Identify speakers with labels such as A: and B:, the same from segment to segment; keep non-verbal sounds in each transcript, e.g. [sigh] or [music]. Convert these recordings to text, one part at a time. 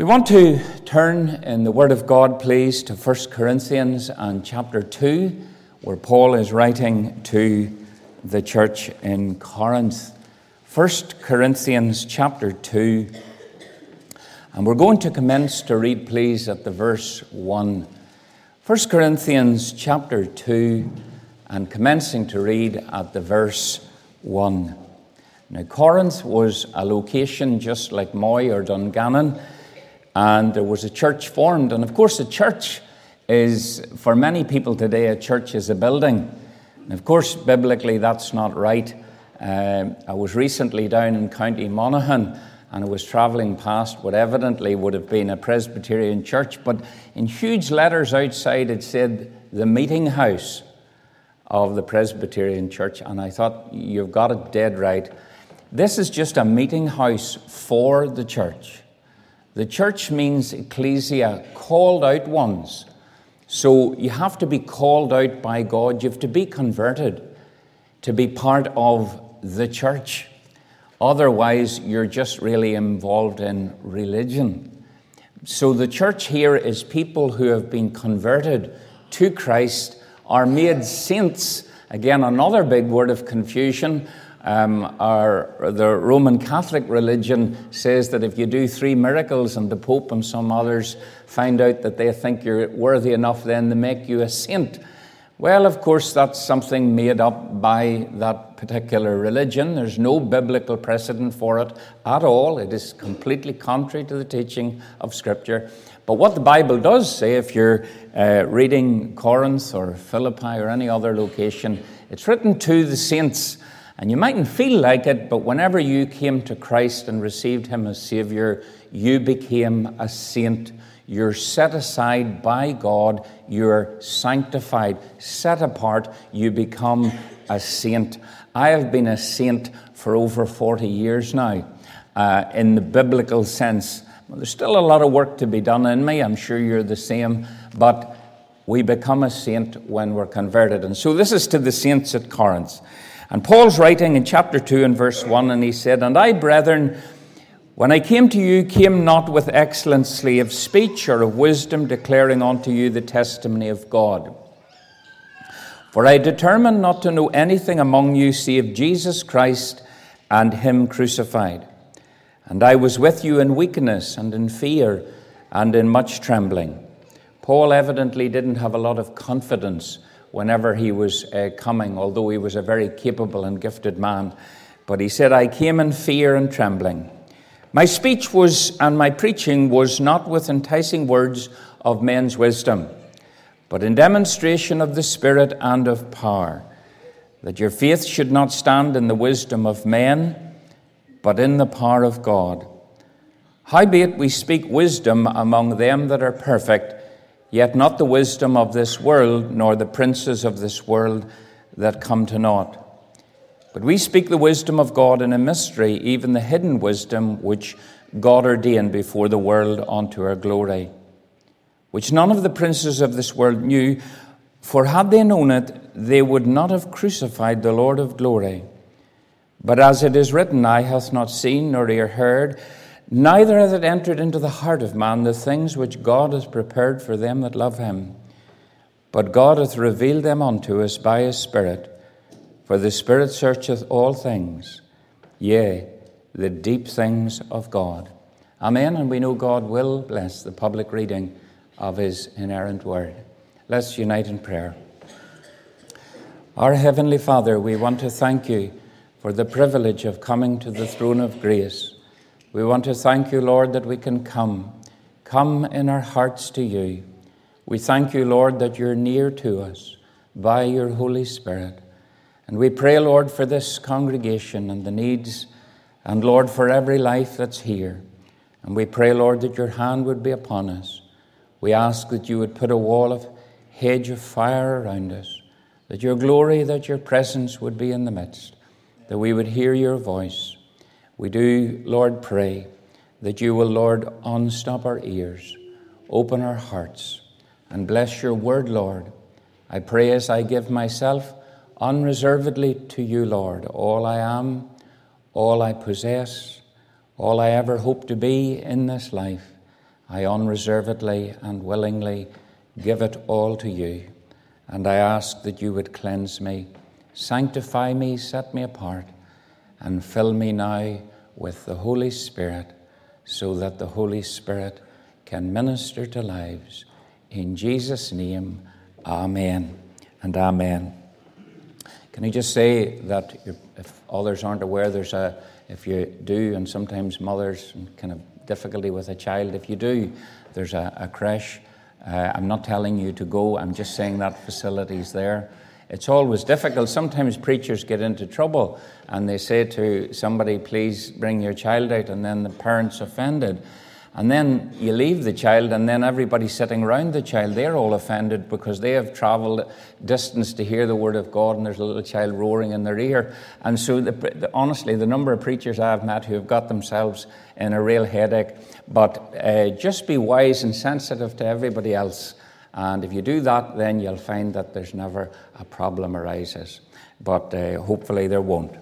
A: We want to turn in the Word of God, please, to 1 Corinthians and chapter 2, where Paul is writing to the church in Corinth. 1 Corinthians chapter 2, and we're going to commence to read, please, at the verse 1. 1 Corinthians chapter 2, and commencing to read at the verse 1. Now, Corinth was a location just like Moy or Dungannon and there was a church formed. And of course, a church is, for many people today, a church is a building. And of course, biblically, that's not right. Uh, I was recently down in County Monaghan and I was travelling past what evidently would have been a Presbyterian church, but in huge letters outside it said the meeting house of the Presbyterian church. And I thought, you've got it dead right. This is just a meeting house for the church. The church means ecclesia, called out ones. So you have to be called out by God. You have to be converted to be part of the church. Otherwise, you're just really involved in religion. So the church here is people who have been converted to Christ, are made saints. Again, another big word of confusion. Um, our, the Roman Catholic religion says that if you do three miracles and the Pope and some others find out that they think you're worthy enough, then they make you a saint. Well, of course, that's something made up by that particular religion. There's no biblical precedent for it at all. It is completely contrary to the teaching of Scripture. But what the Bible does say, if you're uh, reading Corinth or Philippi or any other location, it's written to the saints. And you mightn't feel like it, but whenever you came to Christ and received Him as Savior, you became a saint. You're set aside by God. You're sanctified, set apart. You become a saint. I have been a saint for over 40 years now, uh, in the biblical sense. Well, there's still a lot of work to be done in me. I'm sure you're the same. But we become a saint when we're converted. And so this is to the saints at Corinth. And Paul's writing in chapter 2 and verse 1, and he said, And I, brethren, when I came to you, came not with excellency of speech or of wisdom, declaring unto you the testimony of God. For I determined not to know anything among you save Jesus Christ and Him crucified. And I was with you in weakness and in fear and in much trembling. Paul evidently didn't have a lot of confidence whenever he was uh, coming, although he was a very capable and gifted man. But he said, I came in fear and trembling. My speech was and my preaching was not with enticing words of men's wisdom, but in demonstration of the Spirit and of power, that your faith should not stand in the wisdom of men, but in the power of God. Howbeit we speak wisdom among them that are perfect yet not the wisdom of this world, nor the princes of this world that come to naught. But we speak the wisdom of God in a mystery, even the hidden wisdom which God ordained before the world unto our glory, which none of the princes of this world knew, for had they known it, they would not have crucified the Lord of glory. But as it is written, Eye hath not seen, nor ear heard, Neither hath it entered into the heart of man the things which God has prepared for them that love him. But God hath revealed them unto us by his Spirit. For the Spirit searcheth all things, yea, the deep things of God. Amen. And we know God will bless the public reading of his inerrant word. Let's unite in prayer. Our Heavenly Father, we want to thank you for the privilege of coming to the throne of grace. We want to thank you, Lord, that we can come, come in our hearts to you. We thank you, Lord, that you're near to us by your Holy Spirit. And we pray, Lord, for this congregation and the needs, and Lord, for every life that's here. And we pray, Lord, that your hand would be upon us. We ask that you would put a wall of hedge of fire around us, that your glory, that your presence would be in the midst, that we would hear your voice. We do, Lord, pray that you will, Lord, unstop our ears, open our hearts, and bless your word, Lord. I pray as I give myself unreservedly to you, Lord, all I am, all I possess, all I ever hope to be in this life. I unreservedly and willingly give it all to you. And I ask that you would cleanse me, sanctify me, set me apart, and fill me now with the Holy Spirit so that the Holy Spirit can minister to lives. In Jesus' name, Amen and Amen. Can I just say that if others aren't aware, there's a, if you do, and sometimes mothers kind of difficulty with a child, if you do, there's a, a creche. Uh, I'm not telling you to go, I'm just saying that facility's there. It's always difficult. Sometimes preachers get into trouble and they say to somebody, please bring your child out, and then the parent's offended. And then you leave the child, and then everybody sitting around the child, they're all offended because they have traveled distance to hear the word of God, and there's a little child roaring in their ear. And so, the, the, honestly, the number of preachers I've met who have got themselves in a real headache. But uh, just be wise and sensitive to everybody else. And if you do that, then you'll find that there's never a problem arises. But uh, hopefully, there won't.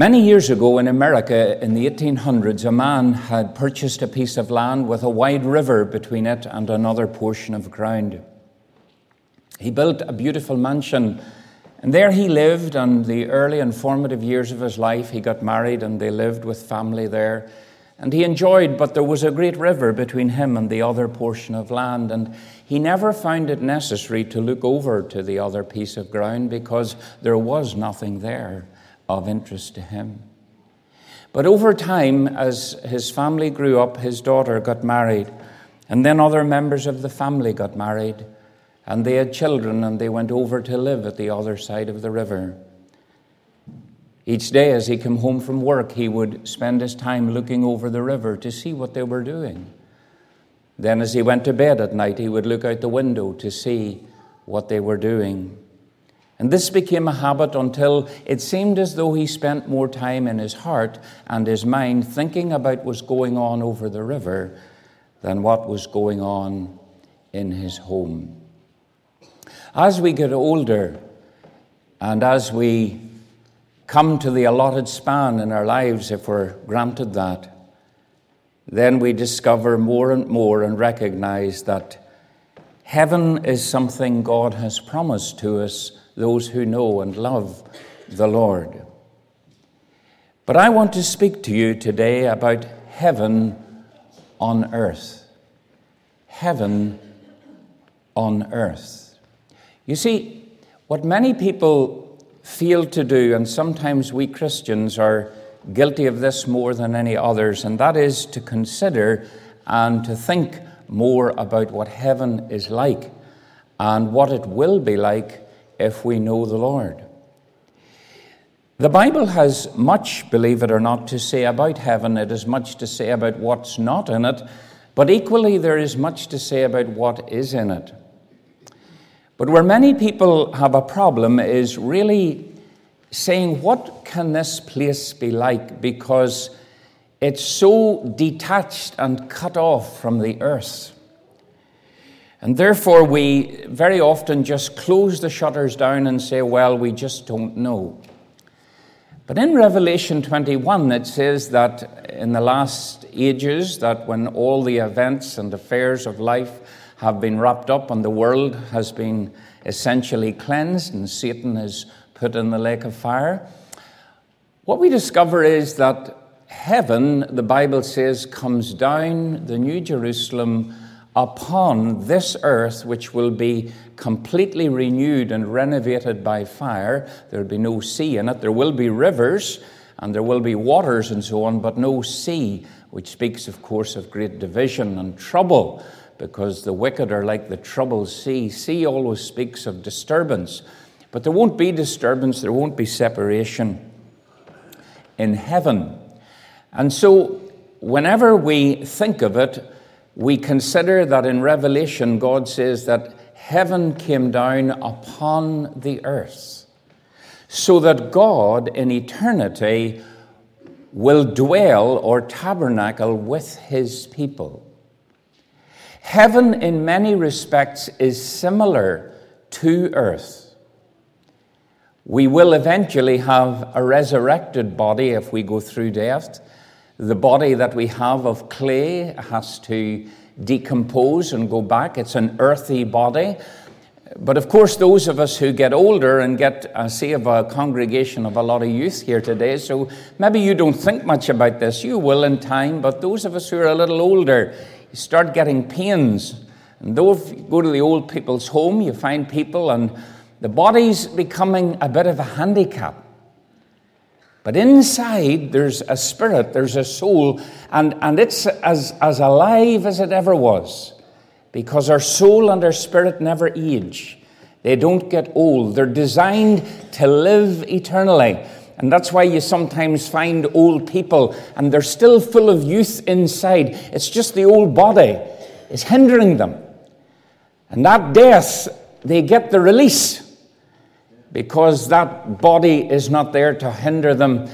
A: Many years ago in America in the 1800s, a man had purchased a piece of land with a wide river between it and another portion of ground. He built a beautiful mansion, and there he lived. And the early and formative years of his life, he got married and they lived with family there. And he enjoyed, but there was a great river between him and the other portion of land, and he never found it necessary to look over to the other piece of ground because there was nothing there of interest to him. But over time, as his family grew up, his daughter got married, and then other members of the family got married, and they had children, and they went over to live at the other side of the river. Each day, as he came home from work, he would spend his time looking over the river to see what they were doing. Then, as he went to bed at night, he would look out the window to see what they were doing. And this became a habit until it seemed as though he spent more time in his heart and his mind thinking about what was going on over the river than what was going on in his home. As we get older and as we come to the allotted span in our lives, if we're granted that, then we discover more and more and recognize that heaven is something God has promised to us those who know and love the Lord. But I want to speak to you today about heaven on earth. Heaven on earth. You see, what many people fail to do, and sometimes we Christians are guilty of this more than any others, and that is to consider and to think more about what heaven is like and what it will be like if we know the Lord. The Bible has much, believe it or not, to say about heaven. It has much to say about what's not in it, but equally there is much to say about what is in it. But where many people have a problem is really saying, what can this place be like? Because it's so detached and cut off from the earth. And therefore, we very often just close the shutters down and say, well, we just don't know. But in Revelation 21, it says that in the last ages, that when all the events and affairs of life have been wrapped up and the world has been essentially cleansed and Satan is put in the lake of fire, what we discover is that heaven, the Bible says, comes down, the New Jerusalem, upon this earth, which will be completely renewed and renovated by fire. There will be no sea in it. There will be rivers and there will be waters and so on, but no sea, which speaks, of course, of great division and trouble, because the wicked are like the troubled sea. Sea always speaks of disturbance, but there won't be disturbance, there won't be separation in heaven. And so, whenever we think of it, we consider that in Revelation, God says that heaven came down upon the earth, so that God in eternity will dwell or tabernacle with his people. Heaven, in many respects, is similar to earth. We will eventually have a resurrected body if we go through death. The body that we have of clay has to decompose and go back. It's an earthy body. But of course, those of us who get older and get, I see of a congregation of a lot of youth here today, so maybe you don't think much about this. You will in time, but those of us who are a little older, you start getting pains. And though if you go to the old people's home, you find people and the body's becoming a bit of a handicap. But inside, there's a spirit, there's a soul, and, and it's as, as alive as it ever was because our soul and our spirit never age. They don't get old. They're designed to live eternally. And that's why you sometimes find old people and they're still full of youth inside. It's just the old body is hindering them. And that death, they get the release because that body is not there to hinder them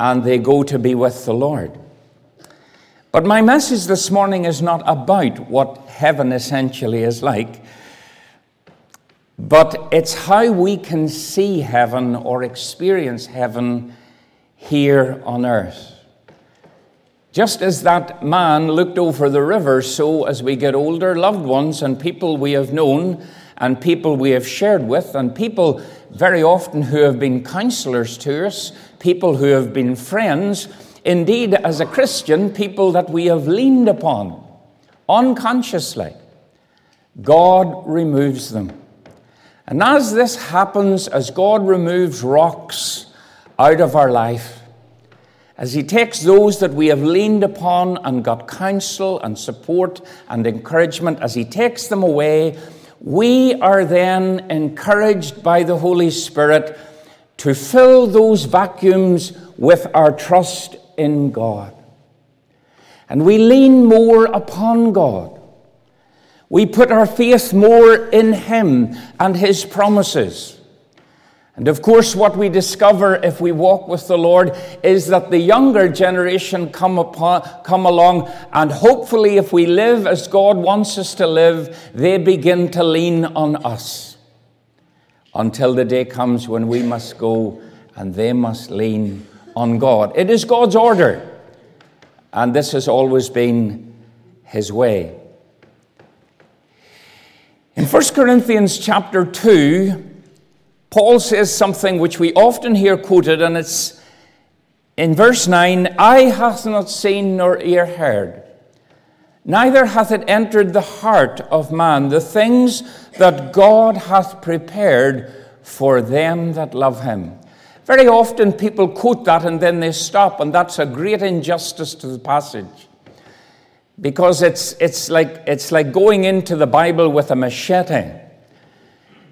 A: and they go to be with the Lord. But my message this morning is not about what heaven essentially is like, but it's how we can see heaven or experience heaven here on earth. Just as that man looked over the river, so as we get older, loved ones and people we have known and people we have shared with, and people very often who have been counselors to us, people who have been friends, Indeed, as a Christian, people that we have leaned upon unconsciously, God removes them. And as this happens, as God removes rocks out of our life, as He takes those that we have leaned upon and got counsel and support and encouragement, as He takes them away, we are then encouraged by the Holy Spirit to fill those vacuums with our trust in God. And we lean more upon God. We put our faith more in Him and His promises. And of course, what we discover if we walk with the Lord is that the younger generation come, upon, come along, and hopefully, if we live as God wants us to live, they begin to lean on us until the day comes when we must go and they must lean on God. It is God's order, and this has always been his way. In 1 Corinthians chapter 2, Paul says something which we often hear quoted, and it's in verse 9 Eye hath not seen nor ear heard, neither hath it entered the heart of man the things that God hath prepared for them that love him. Very often people quote that and then they stop, and that's a great injustice to the passage. Because it's, it's, like, it's like going into the Bible with a machete.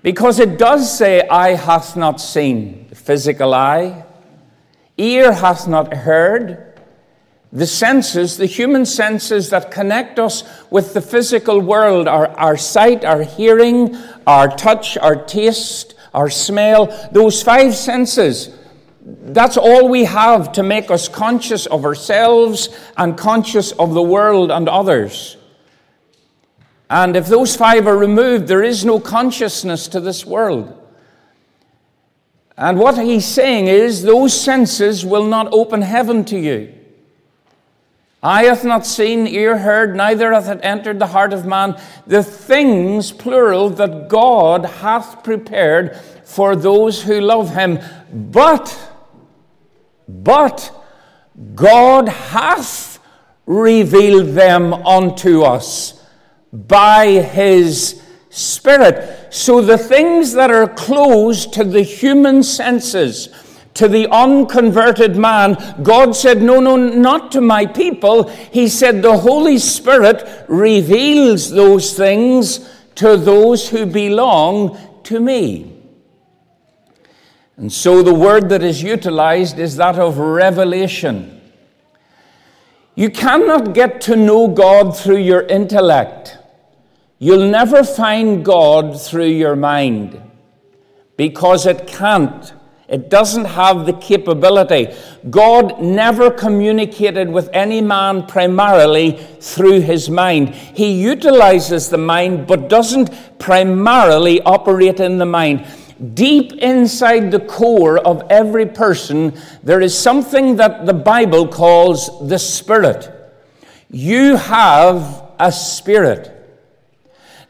A: Because it does say, Eye hath not seen, the physical eye, ear hath not heard, the senses, the human senses that connect us with the physical world, our, our sight, our hearing, our touch, our taste, our smell, those five senses. That's all we have to make us conscious of ourselves and conscious of the world and others. And if those five are removed, there is no consciousness to this world. And what he's saying is, those senses will not open heaven to you. Eye hath not seen, ear heard, neither hath it entered the heart of man the things, plural, that God hath prepared for those who love him. But, but, God hath revealed them unto us by his Spirit. So the things that are closed to the human senses, to the unconverted man, God said, No, no, not to my people. He said, The Holy Spirit reveals those things to those who belong to me. And so the word that is utilized is that of revelation. You cannot get to know God through your intellect. You'll never find God through your mind because it can't. It doesn't have the capability. God never communicated with any man primarily through his mind. He utilizes the mind, but doesn't primarily operate in the mind. Deep inside the core of every person, there is something that the Bible calls the Spirit. You have a spirit.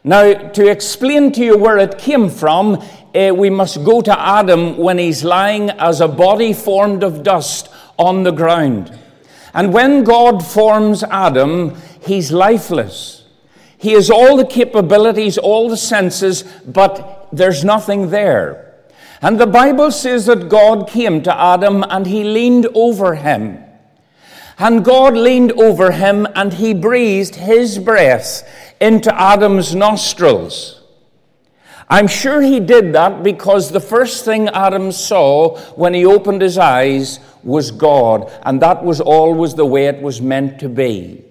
A: Now, to explain to you where it came from, uh, we must go to Adam when he's lying as a body formed of dust on the ground. And when God forms Adam, he's lifeless. He has all the capabilities, all the senses, but there's nothing there. And the Bible says that God came to Adam and he leaned over him. And God leaned over him and he breathed his breath into Adam's nostrils. I'm sure he did that because the first thing Adam saw when he opened his eyes was God, and that was always the way it was meant to be.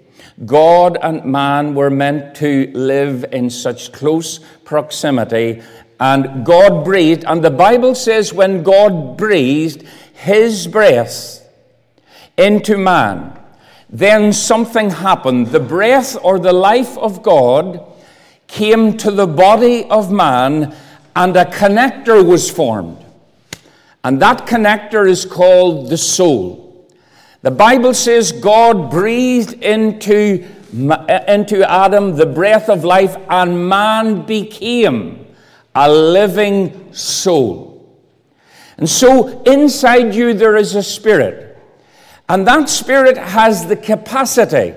A: God and man were meant to live in such close proximity, and God breathed, and the Bible says when God breathed his breath into man, then something happened. The breath or the life of God came to the body of man, and a connector was formed. And that connector is called the soul. The Bible says God breathed into, into Adam the breath of life, and man became a living soul. And so inside you there is a spirit. And that spirit has the capacity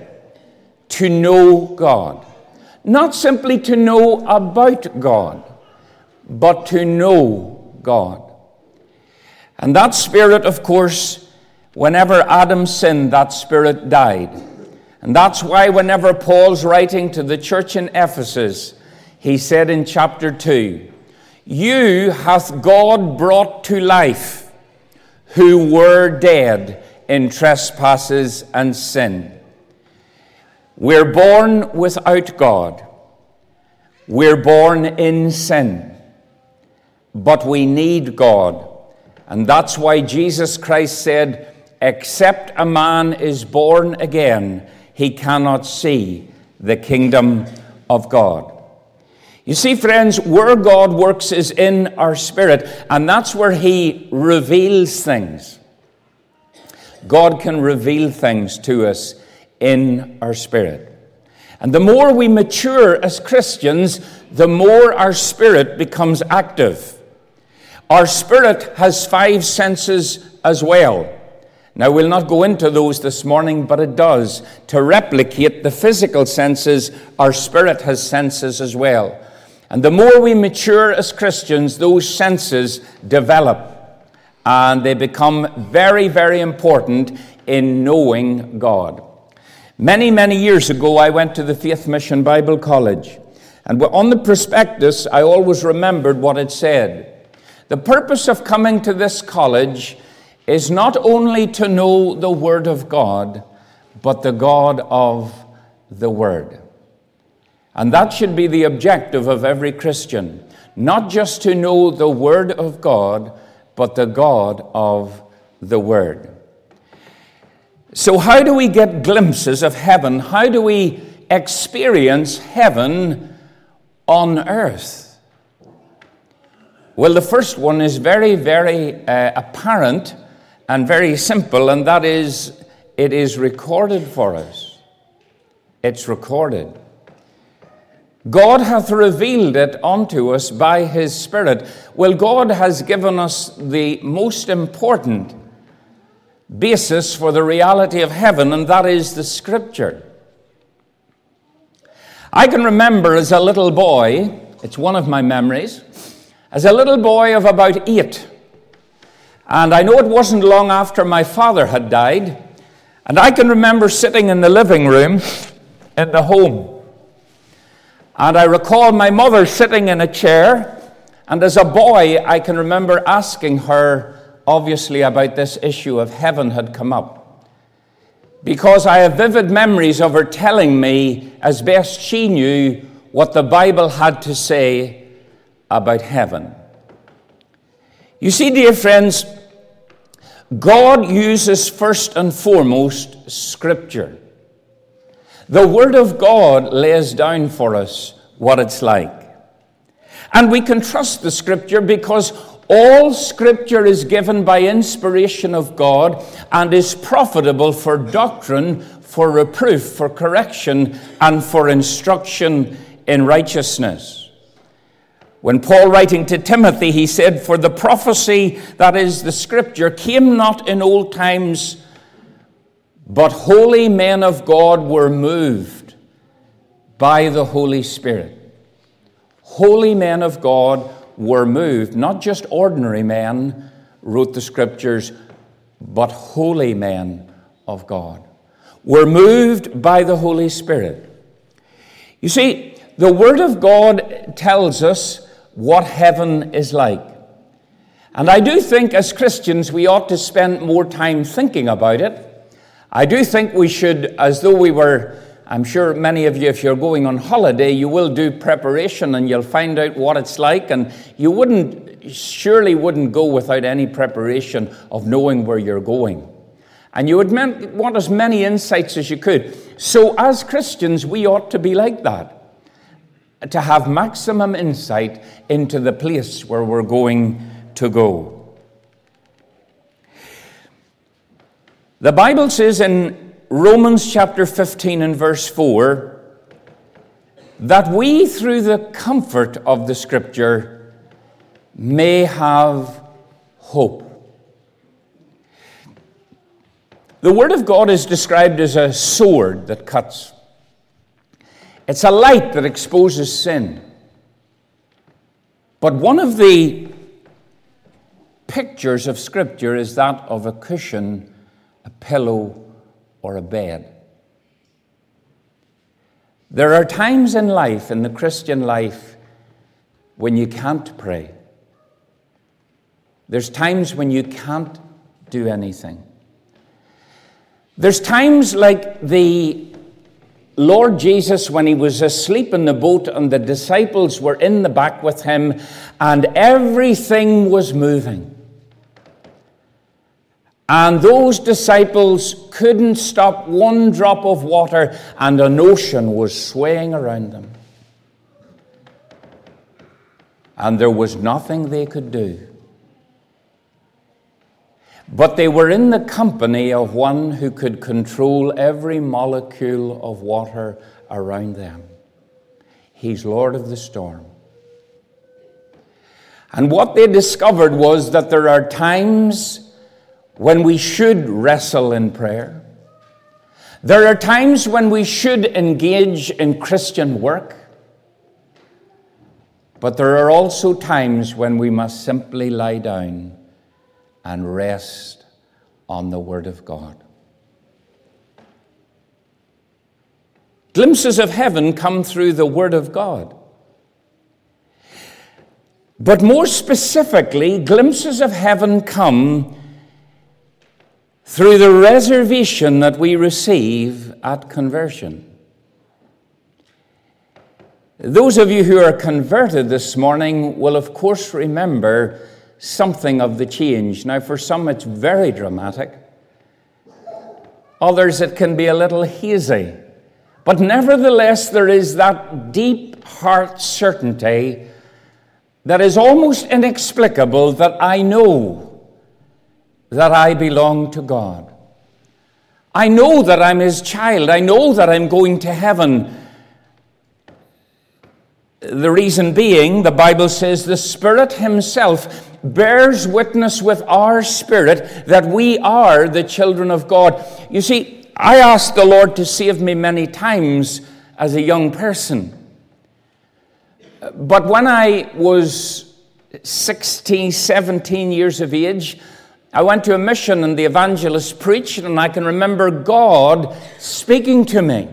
A: to know God. Not simply to know about God, but to know God. And that spirit, of course, whenever Adam sinned, that spirit died. And that's why, whenever Paul's writing to the church in Ephesus, he said in chapter 2, You hath God brought to life who were dead in trespasses and sin. We're born without God. We're born in sin. But we need God. And that's why Jesus Christ said, Except a man is born again, he cannot see the kingdom of God. You see, friends, where God works is in our spirit, and that's where he reveals things. God can reveal things to us in our spirit. And the more we mature as Christians, the more our spirit becomes active. Our spirit has five senses as well. Now, we'll not go into those this morning, but it does. To replicate the physical senses, our spirit has senses as well. And the more we mature as Christians, those senses develop and they become very, very important in knowing God. Many, many years ago, I went to the Faith Mission Bible College, and on the prospectus, I always remembered what it said. The purpose of coming to this college is not only to know the Word of God, but the God of the Word. And that should be the objective of every Christian, not just to know the Word of God, but the God of the Word. So, how do we get glimpses of heaven? How do we experience heaven on earth? Well, the first one is very, very uh, apparent and very simple, and that is it is recorded for us. It's recorded. God hath revealed it unto us by his Spirit. Well, God has given us the most important basis for the reality of heaven, and that is the Scripture. I can remember as a little boy, it's one of my memories, as a little boy of about eight. And I know it wasn't long after my father had died. And I can remember sitting in the living room in the home and I recall my mother sitting in a chair, and as a boy, I can remember asking her, obviously, about this issue of heaven had come up. Because I have vivid memories of her telling me, as best she knew, what the Bible had to say about heaven. You see, dear friends, God uses first and foremost Scripture. The Word of God lays down for us what it's like. And we can trust the Scripture because all Scripture is given by inspiration of God and is profitable for doctrine, for reproof, for correction, and for instruction in righteousness. When Paul, writing to Timothy, he said, For the prophecy that is the Scripture came not in old times, but holy men of God were moved by the Holy Spirit. Holy men of God were moved, not just ordinary men wrote the Scriptures, but holy men of God were moved by the Holy Spirit. You see, the Word of God tells us what heaven is like. And I do think as Christians we ought to spend more time thinking about it. I do think we should, as though we were, I'm sure many of you, if you're going on holiday, you will do preparation and you'll find out what it's like. And you wouldn't, surely wouldn't go without any preparation of knowing where you're going. And you would want as many insights as you could. So, as Christians, we ought to be like that to have maximum insight into the place where we're going to go. The Bible says in Romans chapter 15 and verse 4 that we, through the comfort of the Scripture, may have hope. The Word of God is described as a sword that cuts. It's a light that exposes sin. But one of the pictures of Scripture is that of a cushion, a pillow, or a bed. There are times in life, in the Christian life, when you can't pray. There's times when you can't do anything. There's times like the Lord Jesus, when he was asleep in the boat and the disciples were in the back with him, and everything was moving. And those disciples couldn't stop one drop of water, and an ocean was swaying around them. And there was nothing they could do. But they were in the company of one who could control every molecule of water around them. He's Lord of the storm. And what they discovered was that there are times when we should wrestle in prayer. There are times when we should engage in Christian work. But there are also times when we must simply lie down and rest on the Word of God. Glimpses of heaven come through the Word of God. But more specifically, glimpses of heaven come through the reservation that we receive at conversion. Those of you who are converted this morning will, of course, remember something of the change. Now, for some, it's very dramatic. Others, it can be a little hazy. But nevertheless, there is that deep heart certainty that is almost inexplicable that I know that I belong to God. I know that I'm His child. I know that I'm going to heaven. The reason being, the Bible says, the Spirit Himself bears witness with our spirit that we are the children of God. You see, I asked the Lord to save me many times as a young person. But when I was 16, 17 years of age, I went to a mission and the evangelist preached, and I can remember God speaking to me.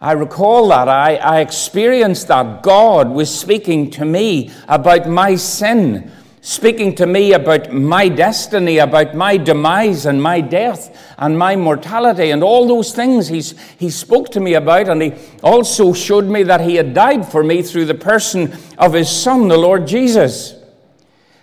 A: I recall that. I, I experienced that. God was speaking to me about my sin, speaking to me about my destiny, about my demise and my death and my mortality and all those things he's, he spoke to me about. And he also showed me that he had died for me through the person of his Son, the Lord Jesus.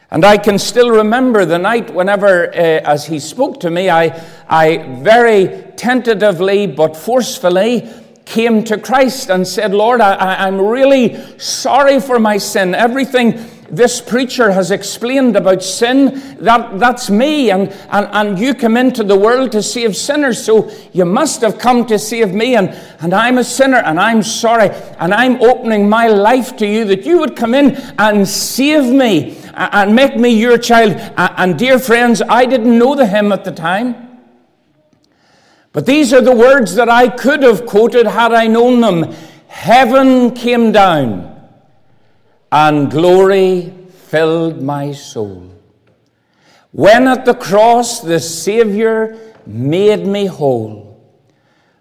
A: And I can still remember the night whenever, uh, as he spoke to me, I, I very tentatively but forcefully came to Christ and said, Lord, I, am really sorry for my sin. Everything this preacher has explained about sin, that, that's me. And, and, and you come into the world to save sinners, so you must have come to save me. And, and I'm a sinner, and I'm sorry. And I'm opening my life to you that you would come in and save me and make me your child. And dear friends, I didn't know the hymn at the time. But these are the words that I could have quoted had I known them. Heaven came down and glory filled my soul. When at the cross the Savior made me whole,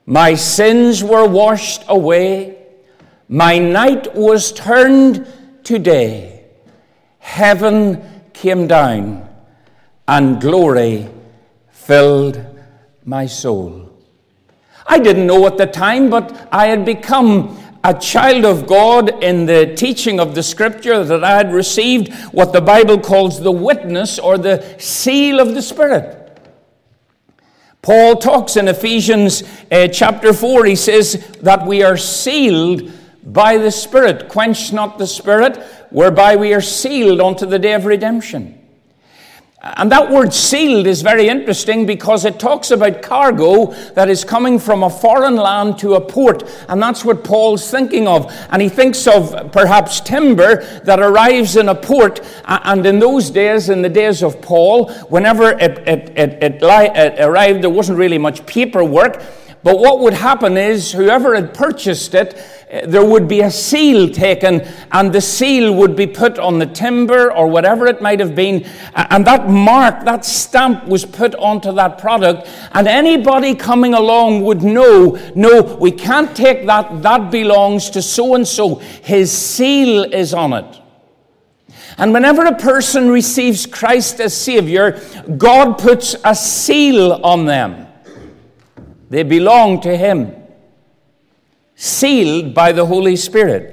A: my sins were washed away, my night was turned to day, heaven came down, and glory filled my soul. I didn't know at the time, but I had become a child of God in the teaching of the scripture that I had received what the Bible calls the witness or the seal of the Spirit. Paul talks in Ephesians uh, chapter 4, he says that we are sealed by the Spirit. Quench not the Spirit, whereby we are sealed unto the day of redemption. And that word sealed is very interesting because it talks about cargo that is coming from a foreign land to a port. And that's what Paul's thinking of. And he thinks of perhaps timber that arrives in a port. And in those days, in the days of Paul, whenever it, it, it, it, it arrived, there wasn't really much paperwork. But what would happen is whoever had purchased it, eh, there would be a seal taken, and the seal would be put on the timber or whatever it might have been. And that mark, that stamp was put onto that product. And anybody coming along would know no, we can't take that, that belongs to so and so. His seal is on it. And whenever a person receives Christ as Savior, God puts a seal on them. They belong to Him, sealed by the Holy Spirit.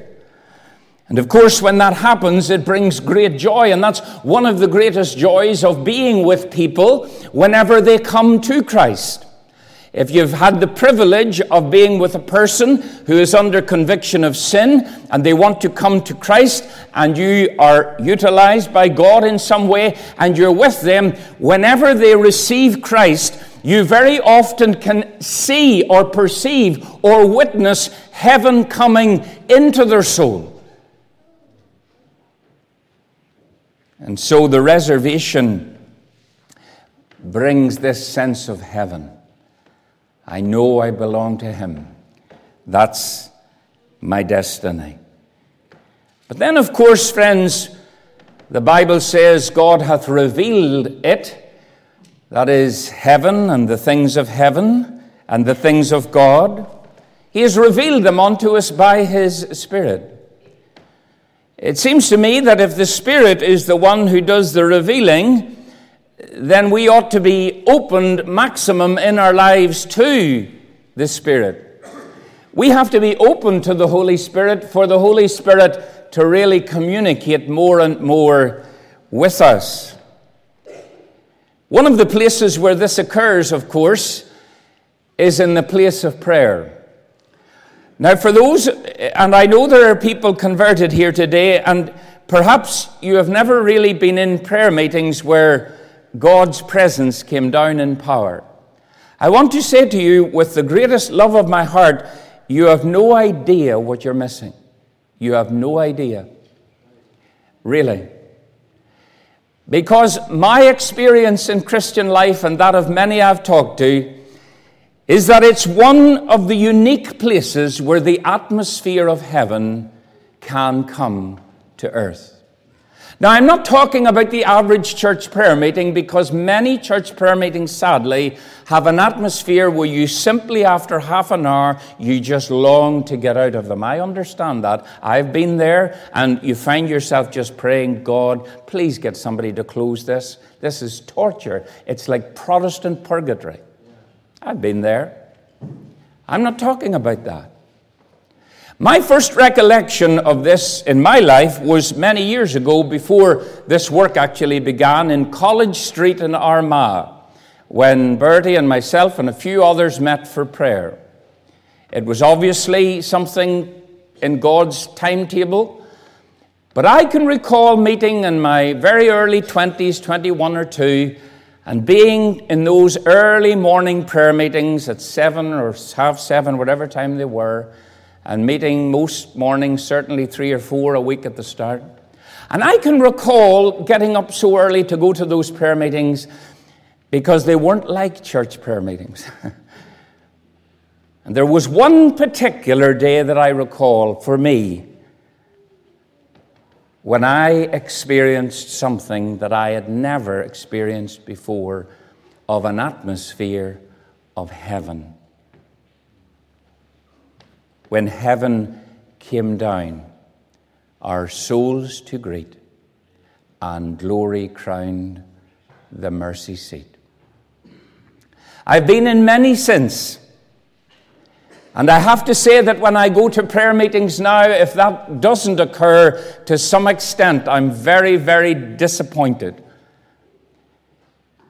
A: And of course, when that happens, it brings great joy. And that's one of the greatest joys of being with people whenever they come to Christ. If you've had the privilege of being with a person who is under conviction of sin and they want to come to Christ and you are utilized by God in some way and you're with them, whenever they receive Christ, you very often can see or perceive or witness heaven coming into their soul. And so the reservation brings this sense of heaven. I know I belong to Him. That's my destiny. But then, of course, friends, the Bible says God hath revealed it that is, heaven and the things of heaven and the things of God. He has revealed them unto us by His Spirit. It seems to me that if the Spirit is the one who does the revealing, then we ought to be opened maximum in our lives to the Spirit. We have to be open to the Holy Spirit for the Holy Spirit to really communicate more and more with us. One of the places where this occurs, of course, is in the place of prayer. Now, for those, and I know there are people converted here today, and perhaps you have never really been in prayer meetings where God's presence came down in power. I want to say to you, with the greatest love of my heart, you have no idea what you're missing. You have no idea. Really. Because my experience in Christian life and that of many I've talked to is that it's one of the unique places where the atmosphere of heaven can come to earth. Now, I'm not talking about the average church prayer meeting because many church prayer meetings, sadly, have an atmosphere where you simply, after half an hour, you just long to get out of them. I understand that. I've been there, and you find yourself just praying, God, please get somebody to close this. This is torture. It's like Protestant purgatory. I've been there. I'm not talking about that. My first recollection of this in my life was many years ago before this work actually began in College Street in Armagh when Bertie and myself and a few others met for prayer. It was obviously something in God's timetable. But I can recall meeting in my very early 20s, 21 or 2, and being in those early morning prayer meetings at 7 or half 7, whatever time they were, and meeting most mornings, certainly three or four a week at the start. And I can recall getting up so early to go to those prayer meetings because they weren't like church prayer meetings. [laughs] and there was one particular day that I recall for me when I experienced something that I had never experienced before of an atmosphere of heaven. When heaven came down, our souls to greet, and glory crowned the mercy seat. I've been in many since. And I have to say that when I go to prayer meetings now, if that doesn't occur to some extent, I'm very, very disappointed.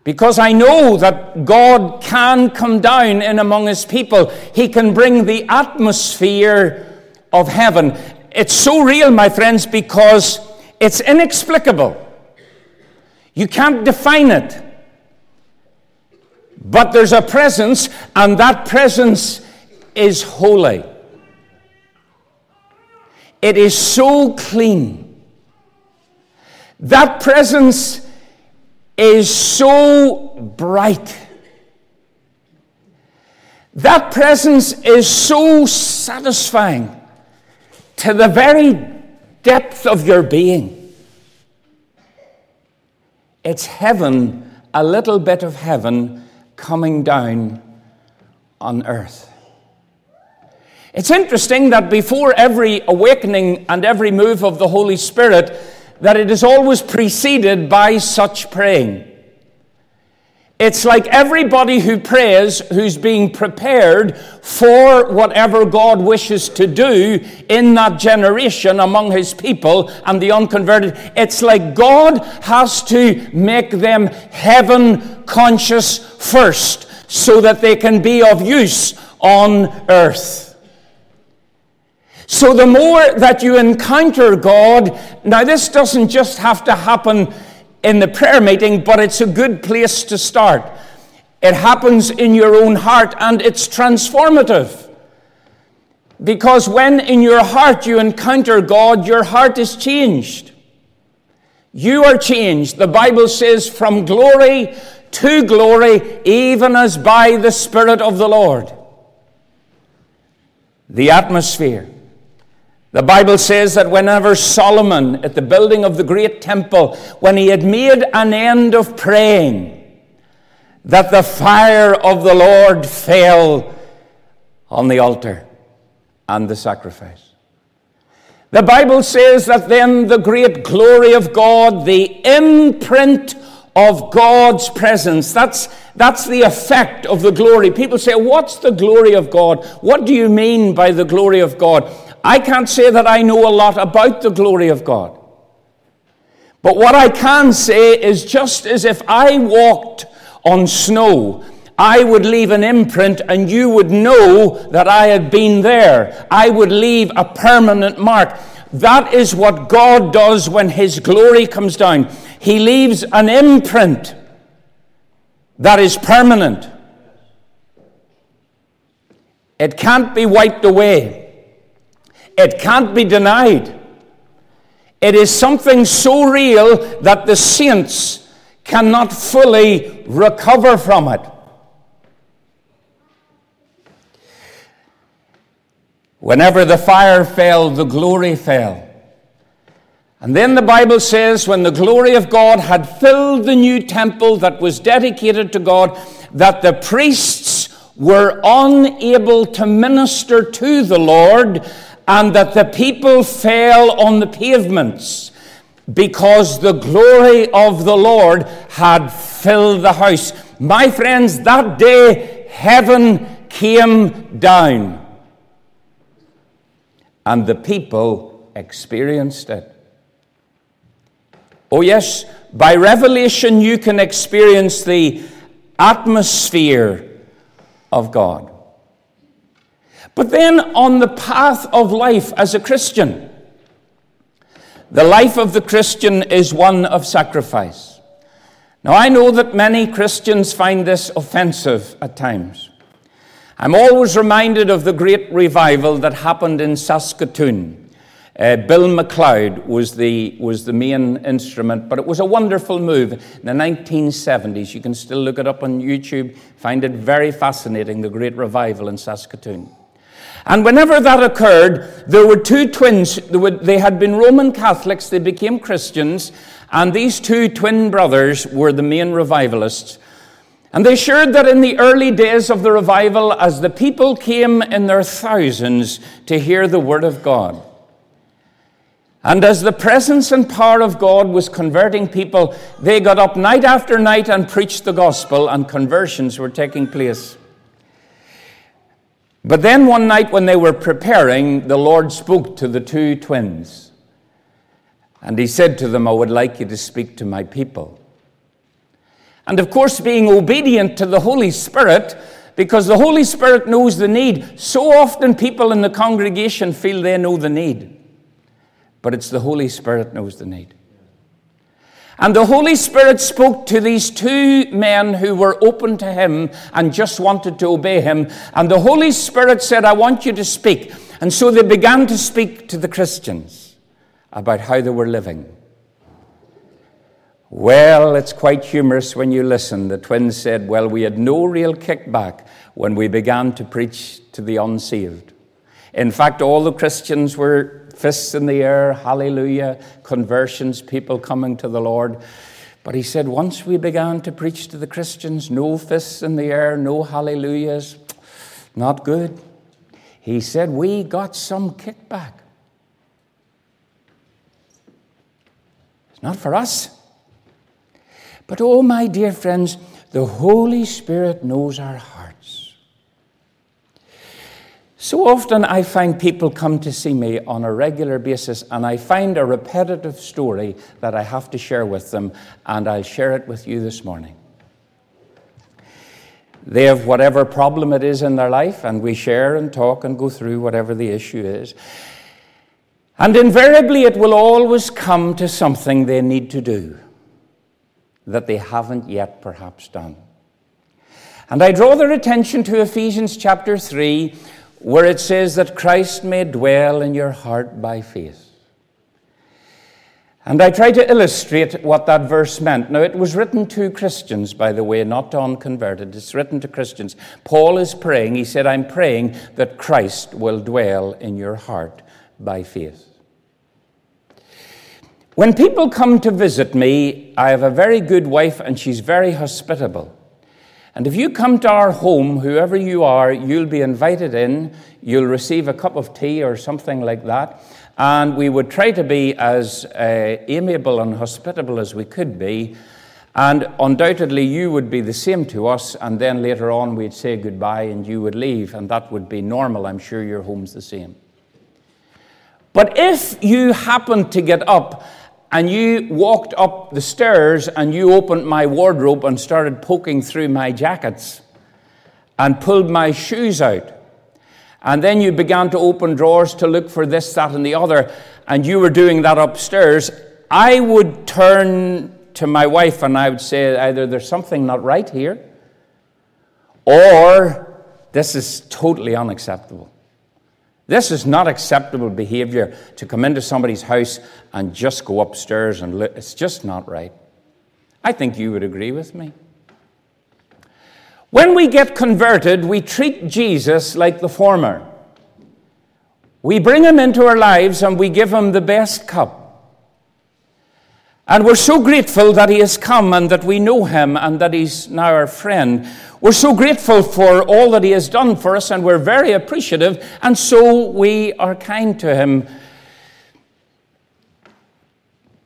A: Because I know that God can come down in among His people. He can bring the atmosphere of heaven. It's so real, my friends, because it's inexplicable. You can't define it. But there's a presence, and that presence is holy. It is so clean. That presence is so bright. That presence is so satisfying to the very depth of your being. It's heaven, a little bit of heaven coming down on earth. It's interesting that before every awakening and every move of the Holy Spirit, that it is always preceded by such praying. It's like everybody who prays who's being prepared for whatever God wishes to do in that generation among his people and the unconverted. It's like God has to make them heaven conscious first so that they can be of use on earth. So, the more that you encounter God, now this doesn't just have to happen in the prayer meeting, but it's a good place to start. It happens in your own heart and it's transformative. Because when in your heart you encounter God, your heart is changed. You are changed. The Bible says, from glory to glory, even as by the Spirit of the Lord. The atmosphere the Bible says that whenever Solomon, at the building of the great temple, when he had made an end of praying, that the fire of the Lord fell on the altar and the sacrifice. The Bible says that then the great glory of God, the imprint of God's presence, that's, that's the effect of the glory. People say, What's the glory of God? What do you mean by the glory of God? I can't say that I know a lot about the glory of God. But what I can say is just as if I walked on snow, I would leave an imprint and you would know that I had been there. I would leave a permanent mark. That is what God does when His glory comes down. He leaves an imprint that is permanent. It can't be wiped away. It can't be denied. It is something so real that the saints cannot fully recover from it. Whenever the fire fell, the glory fell. And then the Bible says, when the glory of God had filled the new temple that was dedicated to God, that the priests were unable to minister to the Lord and that the people fell on the pavements because the glory of the Lord had filled the house. My friends, that day heaven came down and the people experienced it. Oh, yes, by revelation you can experience the atmosphere of God. But then on the path of life as a Christian, the life of the Christian is one of sacrifice. Now, I know that many Christians find this offensive at times. I'm always reminded of the great revival that happened in Saskatoon. Uh, Bill McLeod was the, was the main instrument, but it was a wonderful move in the 1970s. You can still look it up on YouTube, find it very fascinating, the Great Revival in Saskatoon. And whenever that occurred, there were two twins. They had been Roman Catholics, they became Christians, and these two twin brothers were the main revivalists. And they shared that in the early days of the revival, as the people came in their thousands to hear the Word of God, and as the presence and power of God was converting people, they got up night after night and preached the gospel, and conversions were taking place. But then one night when they were preparing, the Lord spoke to the two twins. And he said to them, I would like you to speak to my people. And of course, being obedient to the Holy Spirit, because the Holy Spirit knows the need. So often people in the congregation feel they know the need but it's the Holy Spirit knows the need. And the Holy Spirit spoke to these two men who were open to Him and just wanted to obey Him. And the Holy Spirit said, I want you to speak. And so they began to speak to the Christians about how they were living. Well, it's quite humorous when you listen. The twins said, Well, we had no real kickback when we began to preach to the unsaved. In fact, all the Christians were fists in the air, hallelujah, conversions, people coming to the Lord. But he said, once we began to preach to the Christians, no fists in the air, no hallelujahs, not good. He said, we got some kickback. It's not for us. But oh, my dear friends, the Holy Spirit knows our heart. So often I find people come to see me on a regular basis, and I find a repetitive story that I have to share with them, and I'll share it with you this morning. They have whatever problem it is in their life, and we share and talk and go through whatever the issue is. And invariably, it will always come to something they need to do that they haven't yet perhaps done. And I draw their attention to Ephesians chapter 3 where it says that Christ may dwell in your heart by faith. And I try to illustrate what that verse meant. Now, it was written to Christians, by the way, not to unconverted. It's written to Christians. Paul is praying. He said, I'm praying that Christ will dwell in your heart by faith. When people come to visit me, I have a very good wife and she's very hospitable. And if you come to our home, whoever you are, you'll be invited in. You'll receive a cup of tea or something like that. And we would try to be as uh, amiable and hospitable as we could be. And undoubtedly, you would be the same to us. And then later on, we'd say goodbye and you would leave. And that would be normal. I'm sure your home's the same. But if you happen to get up and you walked up the stairs and you opened my wardrobe and started poking through my jackets and pulled my shoes out. And then you began to open drawers to look for this, that, and the other, and you were doing that upstairs. I would turn to my wife and I would say either there's something not right here or this is totally unacceptable. This is not acceptable behavior to come into somebody's house and just go upstairs and look. It's just not right. I think you would agree with me. When we get converted, we treat Jesus like the former. We bring him into our lives and we give him the best cup. And we're so grateful that he has come and that we know him and that he's now our friend. We're so grateful for all that He has done for us, and we're very appreciative, and so we are kind to Him.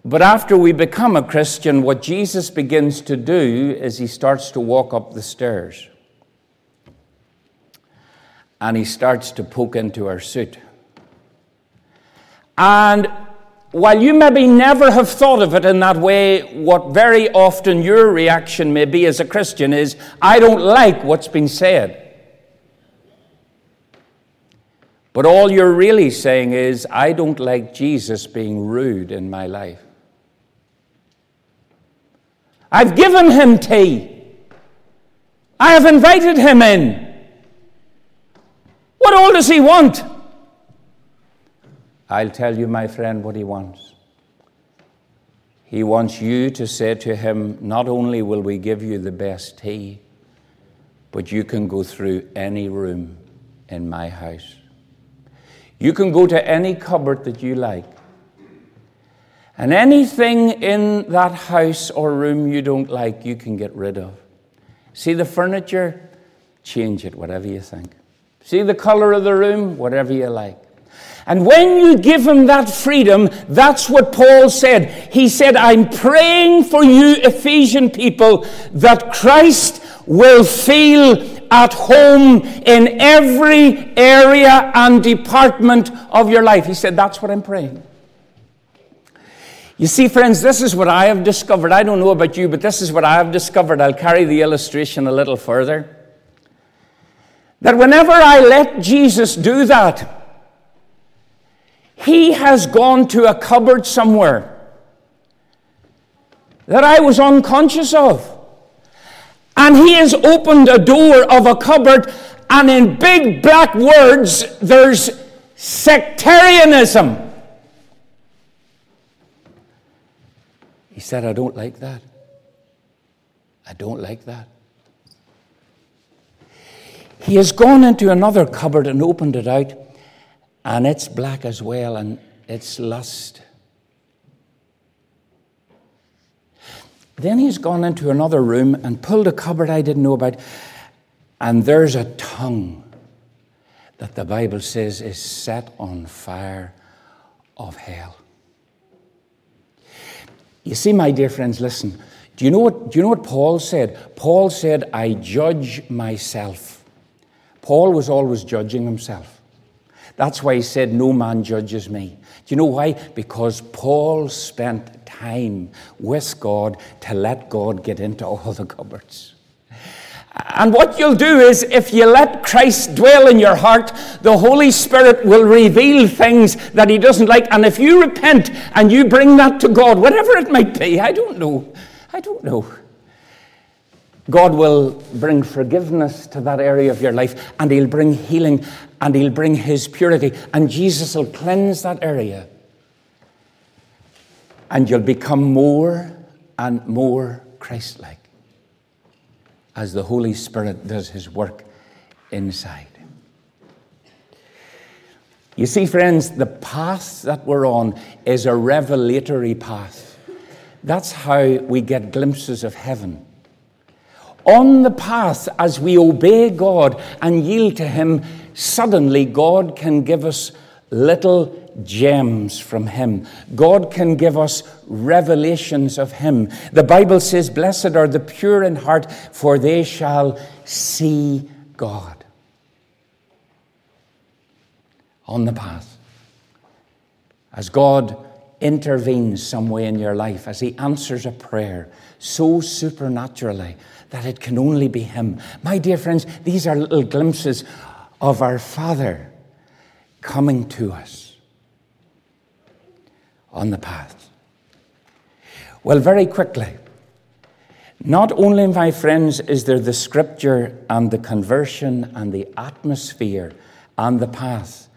A: But after we become a Christian, what Jesus begins to do is He starts to walk up the stairs. And He starts to poke into our suit. And while you maybe never have thought of it in that way, what very often your reaction may be as a Christian is, I don't like what's been said. But all you're really saying is, I don't like Jesus being rude in my life. I've given him tea. I have invited him in. What all does he want? I'll tell you, my friend, what he wants. He wants you to say to him, Not only will we give you the best tea, but you can go through any room in my house. You can go to any cupboard that you like. And anything in that house or room you don't like, you can get rid of. See the furniture? Change it, whatever you think. See the color of the room? Whatever you like. And when you give him that freedom, that's what Paul said. He said, I'm praying for you, Ephesian people, that Christ will feel at home in every area and department of your life. He said, That's what I'm praying. You see, friends, this is what I have discovered. I don't know about you, but this is what I have discovered. I'll carry the illustration a little further. That whenever I let Jesus do that, he has gone to a cupboard somewhere that I was unconscious of. And he has opened a door of a cupboard, and in big black words, there's sectarianism. He said, I don't like that. I don't like that. He has gone into another cupboard and opened it out, and it's black as well, and it's lust. Then he's gone into another room and pulled a cupboard I didn't know about, and there's a tongue that the Bible says is set on fire of hell. You see, my dear friends, listen. Do you know what, do you know what Paul said? Paul said, I judge myself. Paul was always judging himself. That's why he said, No man judges me. Do you know why? Because Paul spent time with God to let God get into all the cupboards. And what you'll do is, if you let Christ dwell in your heart, the Holy Spirit will reveal things that He doesn't like. And if you repent and you bring that to God, whatever it might be, I don't know. I don't know. God will bring forgiveness to that area of your life, and He'll bring healing, and He'll bring His purity, and Jesus will cleanse that area. And you'll become more and more Christ like as the Holy Spirit does His work inside. You see, friends, the path that we're on is a revelatory path. That's how we get glimpses of heaven on the path as we obey God and yield to Him, suddenly God can give us little gems from Him. God can give us revelations of Him. The Bible says, Blessed are the pure in heart, for they shall see God. On the path. As God intervenes some way in your life, as He answers a prayer so supernaturally that it can only be Him. My dear friends, these are little glimpses of our Father coming to us on the path. Well, very quickly, not only, my friends, is there the scripture and the conversion and the atmosphere and the path,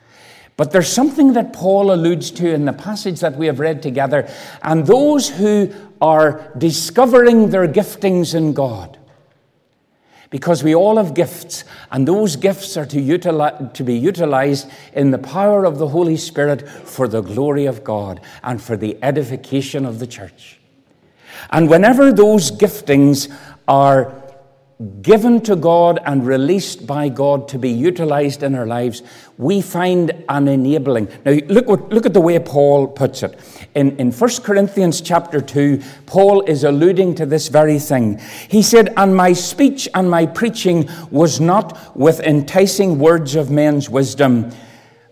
A: but there's something that Paul alludes to in the passage that we have read together. And those who are discovering their giftings in God because we all have gifts, and those gifts are to, utilize, to be utilized in the power of the Holy Spirit for the glory of God and for the edification of the church. And whenever those giftings are given to God and released by God to be utilized in our lives, we find an enabling. Now, look, look at the way Paul puts it. In, in 1 Corinthians chapter 2, Paul is alluding to this very thing. He said, And my speech and my preaching was not with enticing words of men's wisdom,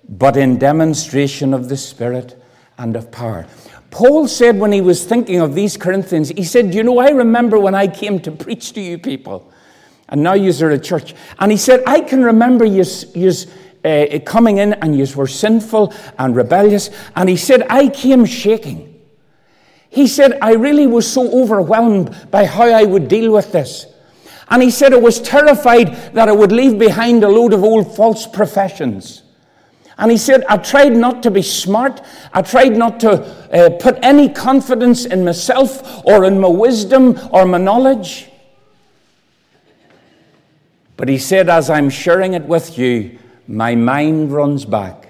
A: but in demonstration of the Spirit and of power. Paul said when he was thinking of these Corinthians, he said, You know, I remember when I came to preach to you people. And now you're a church. And he said, I can remember you uh, coming in and you were sinful and rebellious. And he said, I came shaking. He said, I really was so overwhelmed by how I would deal with this. And he said, I was terrified that I would leave behind a load of old false professions. And he said, I tried not to be smart. I tried not to uh, put any confidence in myself or in my wisdom or my knowledge. But he said, as I'm sharing it with you, my mind runs back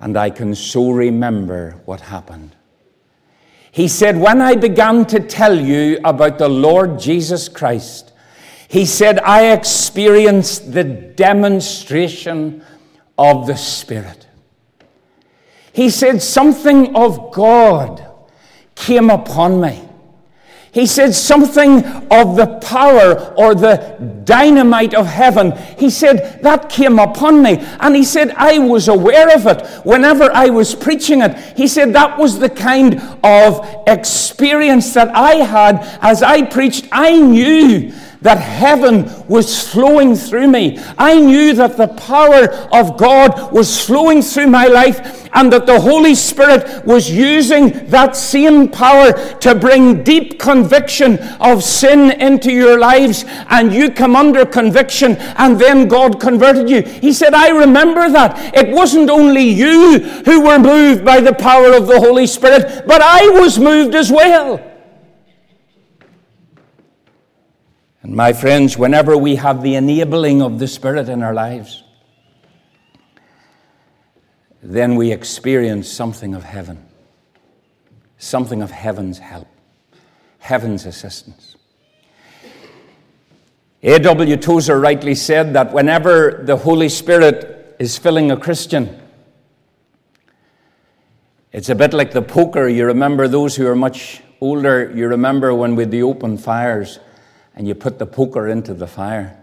A: and I can so remember what happened. He said, When I began to tell you about the Lord Jesus Christ, he said, I experienced the demonstration of the Spirit. He said, Something of God came upon me. He said something of the power or the dynamite of heaven. He said that came upon me. And he said I was aware of it whenever I was preaching it. He said that was the kind of experience that I had as I preached. I knew that heaven was flowing through me. I knew that the power of God was flowing through my life and that the Holy Spirit was using that same power to bring deep conviction of sin into your lives. And you come under conviction, and then God converted you. He said, I remember that. It wasn't only you who were moved by the power of the Holy Spirit, but I was moved as well. And my friends, whenever we have the enabling of the Spirit in our lives, then we experience something of heaven, something of heaven's help, heaven's assistance. A.W. Tozer rightly said that whenever the Holy Spirit is filling a Christian, it's a bit like the poker. You remember those who are much older, you remember when with the open fires and you put the poker into the fire.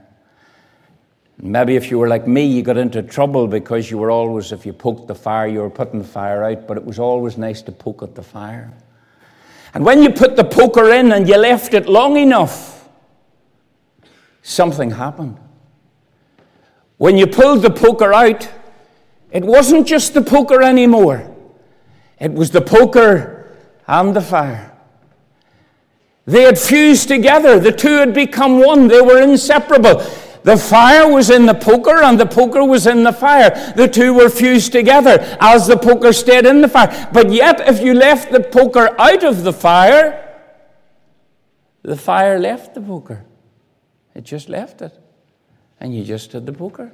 A: Maybe if you were like me, you got into trouble because you were always, if you poked the fire, you were putting the fire out, but it was always nice to poke at the fire. And when you put the poker in and you left it long enough, something happened. When you pulled the poker out, it wasn't just the poker anymore, it was the poker and the fire. They had fused together. The two had become one. They were inseparable. The fire was in the poker and the poker was in the fire. The two were fused together as the poker stayed in the fire. But yet, if you left the poker out of the fire, the fire left the poker. It just left it. And you just had the poker.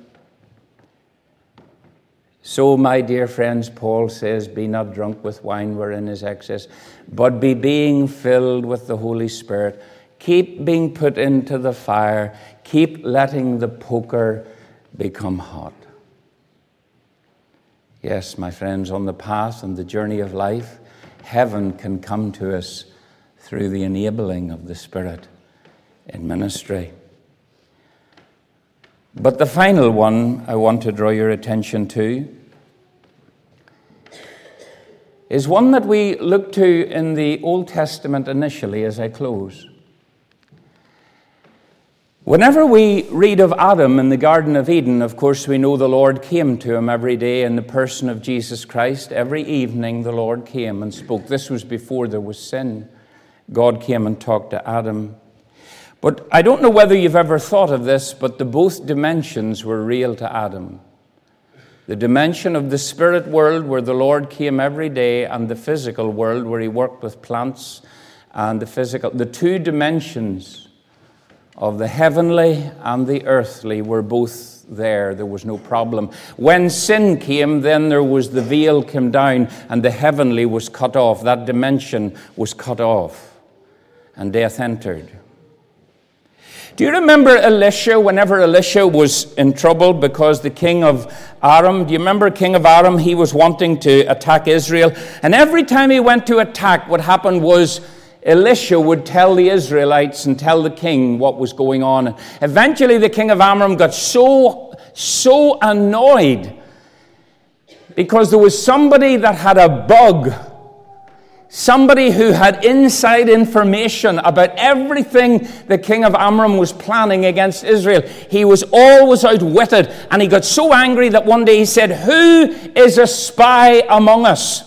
A: So, my dear friends, Paul says, Be not drunk with wine wherein is excess, but be being filled with the Holy Spirit. Keep being put into the fire. Keep letting the poker become hot. Yes, my friends, on the path and the journey of life, heaven can come to us through the enabling of the Spirit in ministry. But the final one I want to draw your attention to is one that we look to in the Old Testament initially as I close. Whenever we read of Adam in the Garden of Eden, of course, we know the Lord came to him every day in the person of Jesus Christ. Every evening, the Lord came and spoke. This was before there was sin. God came and talked to Adam. But I don't know whether you've ever thought of this, but the both dimensions were real to Adam. The dimension of the spirit world where the Lord came every day, and the physical world where he worked with plants and the physical. The two dimensions of the heavenly and the earthly were both there. There was no problem. When sin came, then there was the veil came down and the heavenly was cut off. That dimension was cut off and death entered. Do you remember Elisha whenever Elisha was in trouble because the king of Aram, do you remember king of Aram? He was wanting to attack Israel. And every time he went to attack, what happened was Elisha would tell the Israelites and tell the king what was going on. Eventually, the king of Aram got so, so annoyed because there was somebody that had a bug somebody who had inside information about everything the king of Aram was planning against Israel. He was always outwitted, and he got so angry that one day he said, Who is a spy among us?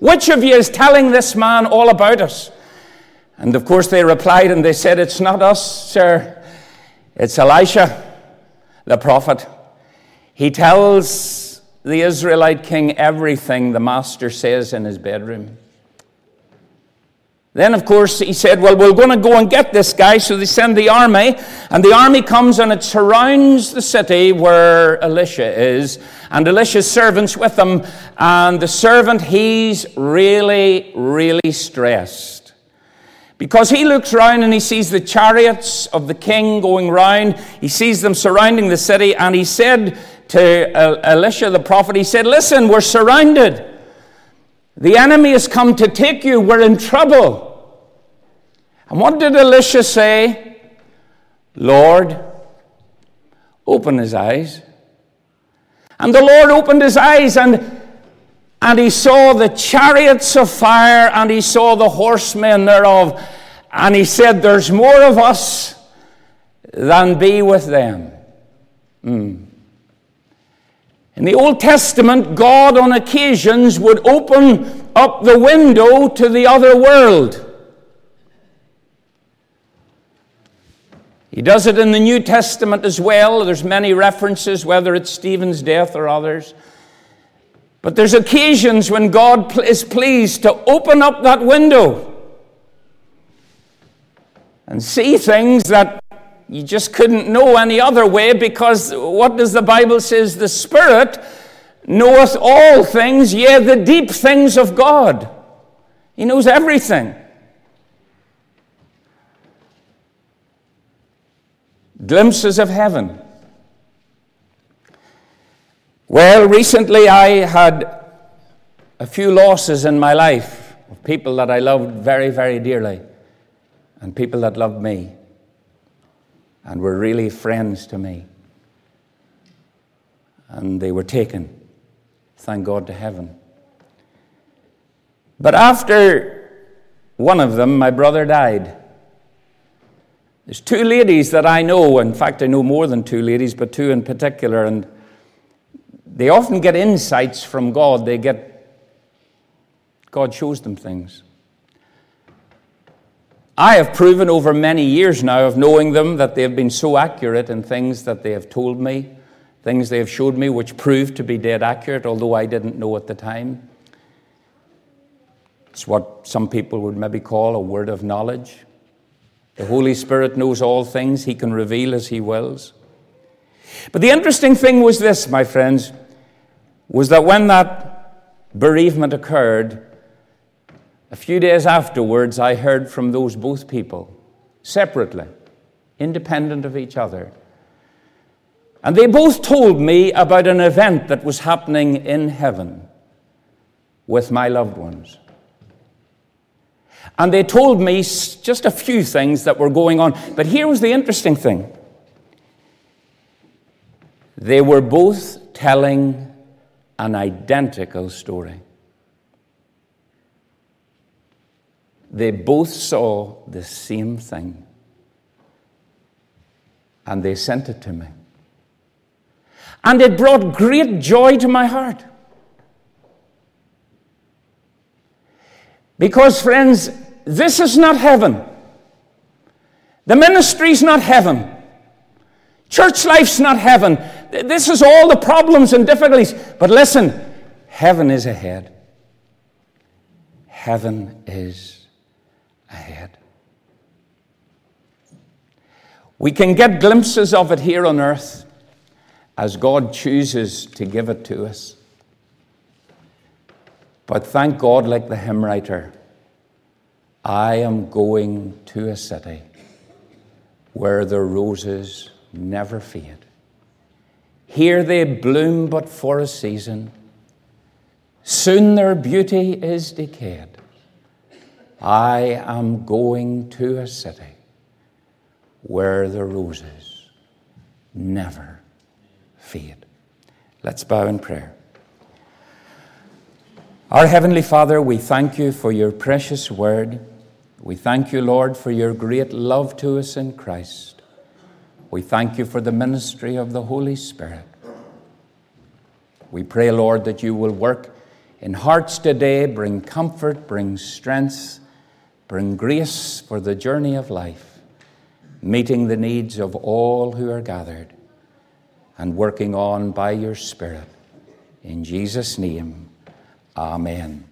A: Which of you is telling this man all about us? And of course, they replied and they said, It's not us, sir. It's Elisha, the prophet. He tells the Israelite king everything the master says in his bedroom. Then, of course, he said, Well, we're going to go and get this guy. So they send the army, and the army comes and it surrounds the city where Elisha is, and Elisha's servants with him. And the servant, he's really, really stressed. Because he looks round and he sees the chariots of the king going round, he sees them surrounding the city, and he said to Elisha the prophet, He said, Listen, we're surrounded. The enemy has come to take you. We're in trouble. And what did Elisha say? Lord, open his eyes. And the Lord opened his eyes and and he saw the chariots of fire and he saw the horsemen thereof. And he said, There's more of us than be with them. Mm. In the Old Testament, God on occasions would open up the window to the other world. He does it in the New Testament as well. There's many references, whether it's Stephen's death or others. But there's occasions when God is pleased to open up that window and see things that you just couldn't know any other way because what does the Bible says? The Spirit knoweth all things, yea, the deep things of God. He knows everything. Glimpses of heaven. Well, recently I had a few losses in my life of people that I loved very, very dearly and people that loved me and were really friends to me. And they were taken, thank God, to heaven. But after one of them, my brother died. There's two ladies that I know. In fact, I know more than two ladies, but two in particular. And they often get insights from God. They get, God shows them things. I have proven over many years now of knowing them that they have been so accurate in things that they have told me, things they have showed me which proved to be dead accurate, although I didn't know at the time. It's what some people would maybe call a word of knowledge. The Holy Spirit knows all things, He can reveal as He wills. But the interesting thing was this, my friends, was that when that bereavement occurred, a few days afterwards, I heard from those both people, separately, independent of each other. And they both told me about an event that was happening in heaven with my loved ones. And they told me just a few things that were going on. But here was the interesting thing they were both telling an identical story. They both saw the same thing. And they sent it to me. And it brought great joy to my heart. Because, friends, this is not heaven. The ministry is not heaven. Church life's not heaven. This is all the problems and difficulties. But listen, heaven is ahead. Heaven is ahead. We can get glimpses of it here on earth as God chooses to give it to us. But thank God, like the hymn writer, I am going to a city where the roses never fade. Here they bloom but for a season. Soon their beauty is decayed. I am going to a city where the roses never fade. Let's bow in prayer. Our Heavenly Father, we thank you for your precious word. We thank you, Lord, for your great love to us in Christ. We thank you for the ministry of the Holy Spirit. We pray, Lord, that you will work in hearts today, bring comfort, bring strength, bring grace for the journey of life, meeting the needs of all who are gathered and working on by your Spirit. In Jesus' name. Amen.